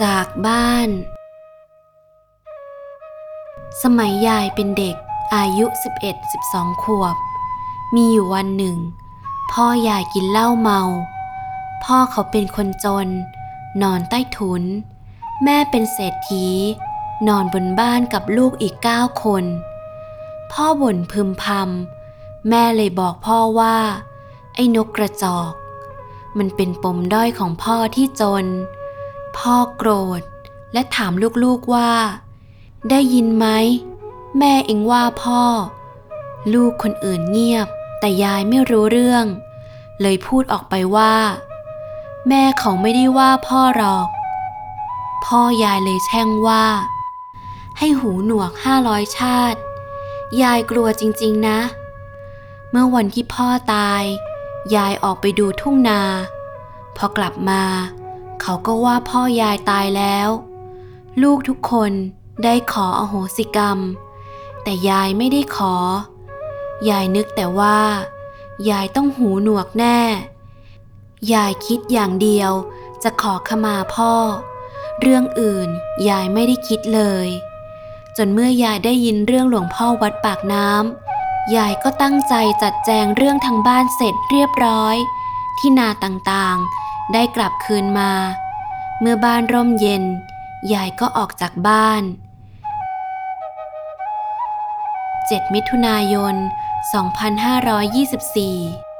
จากบ้าน สมัยยายเป็นเด็กอายุ 11-12 ขวบ มีอยู่วันหนึ่ง พ่อยายกินเหล้าเมา พ่อเขาเป็นคนจน นอนใต้ถุน แม่เป็นเศรษฐี นอนบนบ้านกับลูกอีกเก้าคน พ่อบ่นพึมพำ แม่เลยบอกพ่อว่า ไอ้นกกระจอก มันเป็นปมด้อยของพ่อที่จน พ่อโกรธ และถามลูกๆว่า ได้ยินไหม แม่เองว่าพ่อ ลูกคนอื่นเงียบ แต่ยายไม่รู้เรื่อง เลยพูดออกไปว่า แม่เขาไม่ได้ว่าพ่อหรอก พ่อยายเลยแช่งว่า ให้หูหนวกห้าร้อยชาติ ยายกลัวจริง ๆ นะ เมื่อวันที่พ่อตาย ยายออกไปดูทุ่งนา พอกลับมา เขาก็ว่าพ่อยายตายแล้ว ลูกทุกคนได้ขออโหสิกรรม แต่ยายไม่ได้ขอ ยายนึกแต่ว่า ยายต้องหูหนวกแน่ ยายคิดอย่างเดียวจะขอขมาพ่อ เรื่องอื่นยายไม่ได้คิดเลย จนเมื่อยายได้ยินเรื่องหลวงพ่อวัดปากน้ำยายก็ตั้งใจจัดแจงเรื่องทางบ้านเสร็จเรียบร้อย ที่นาต่างๆ ได้กลับคืนมา เมื่อบ้านร่มเย็น ยายก็ออกจากบ้าน 7 มิถุนายน 2524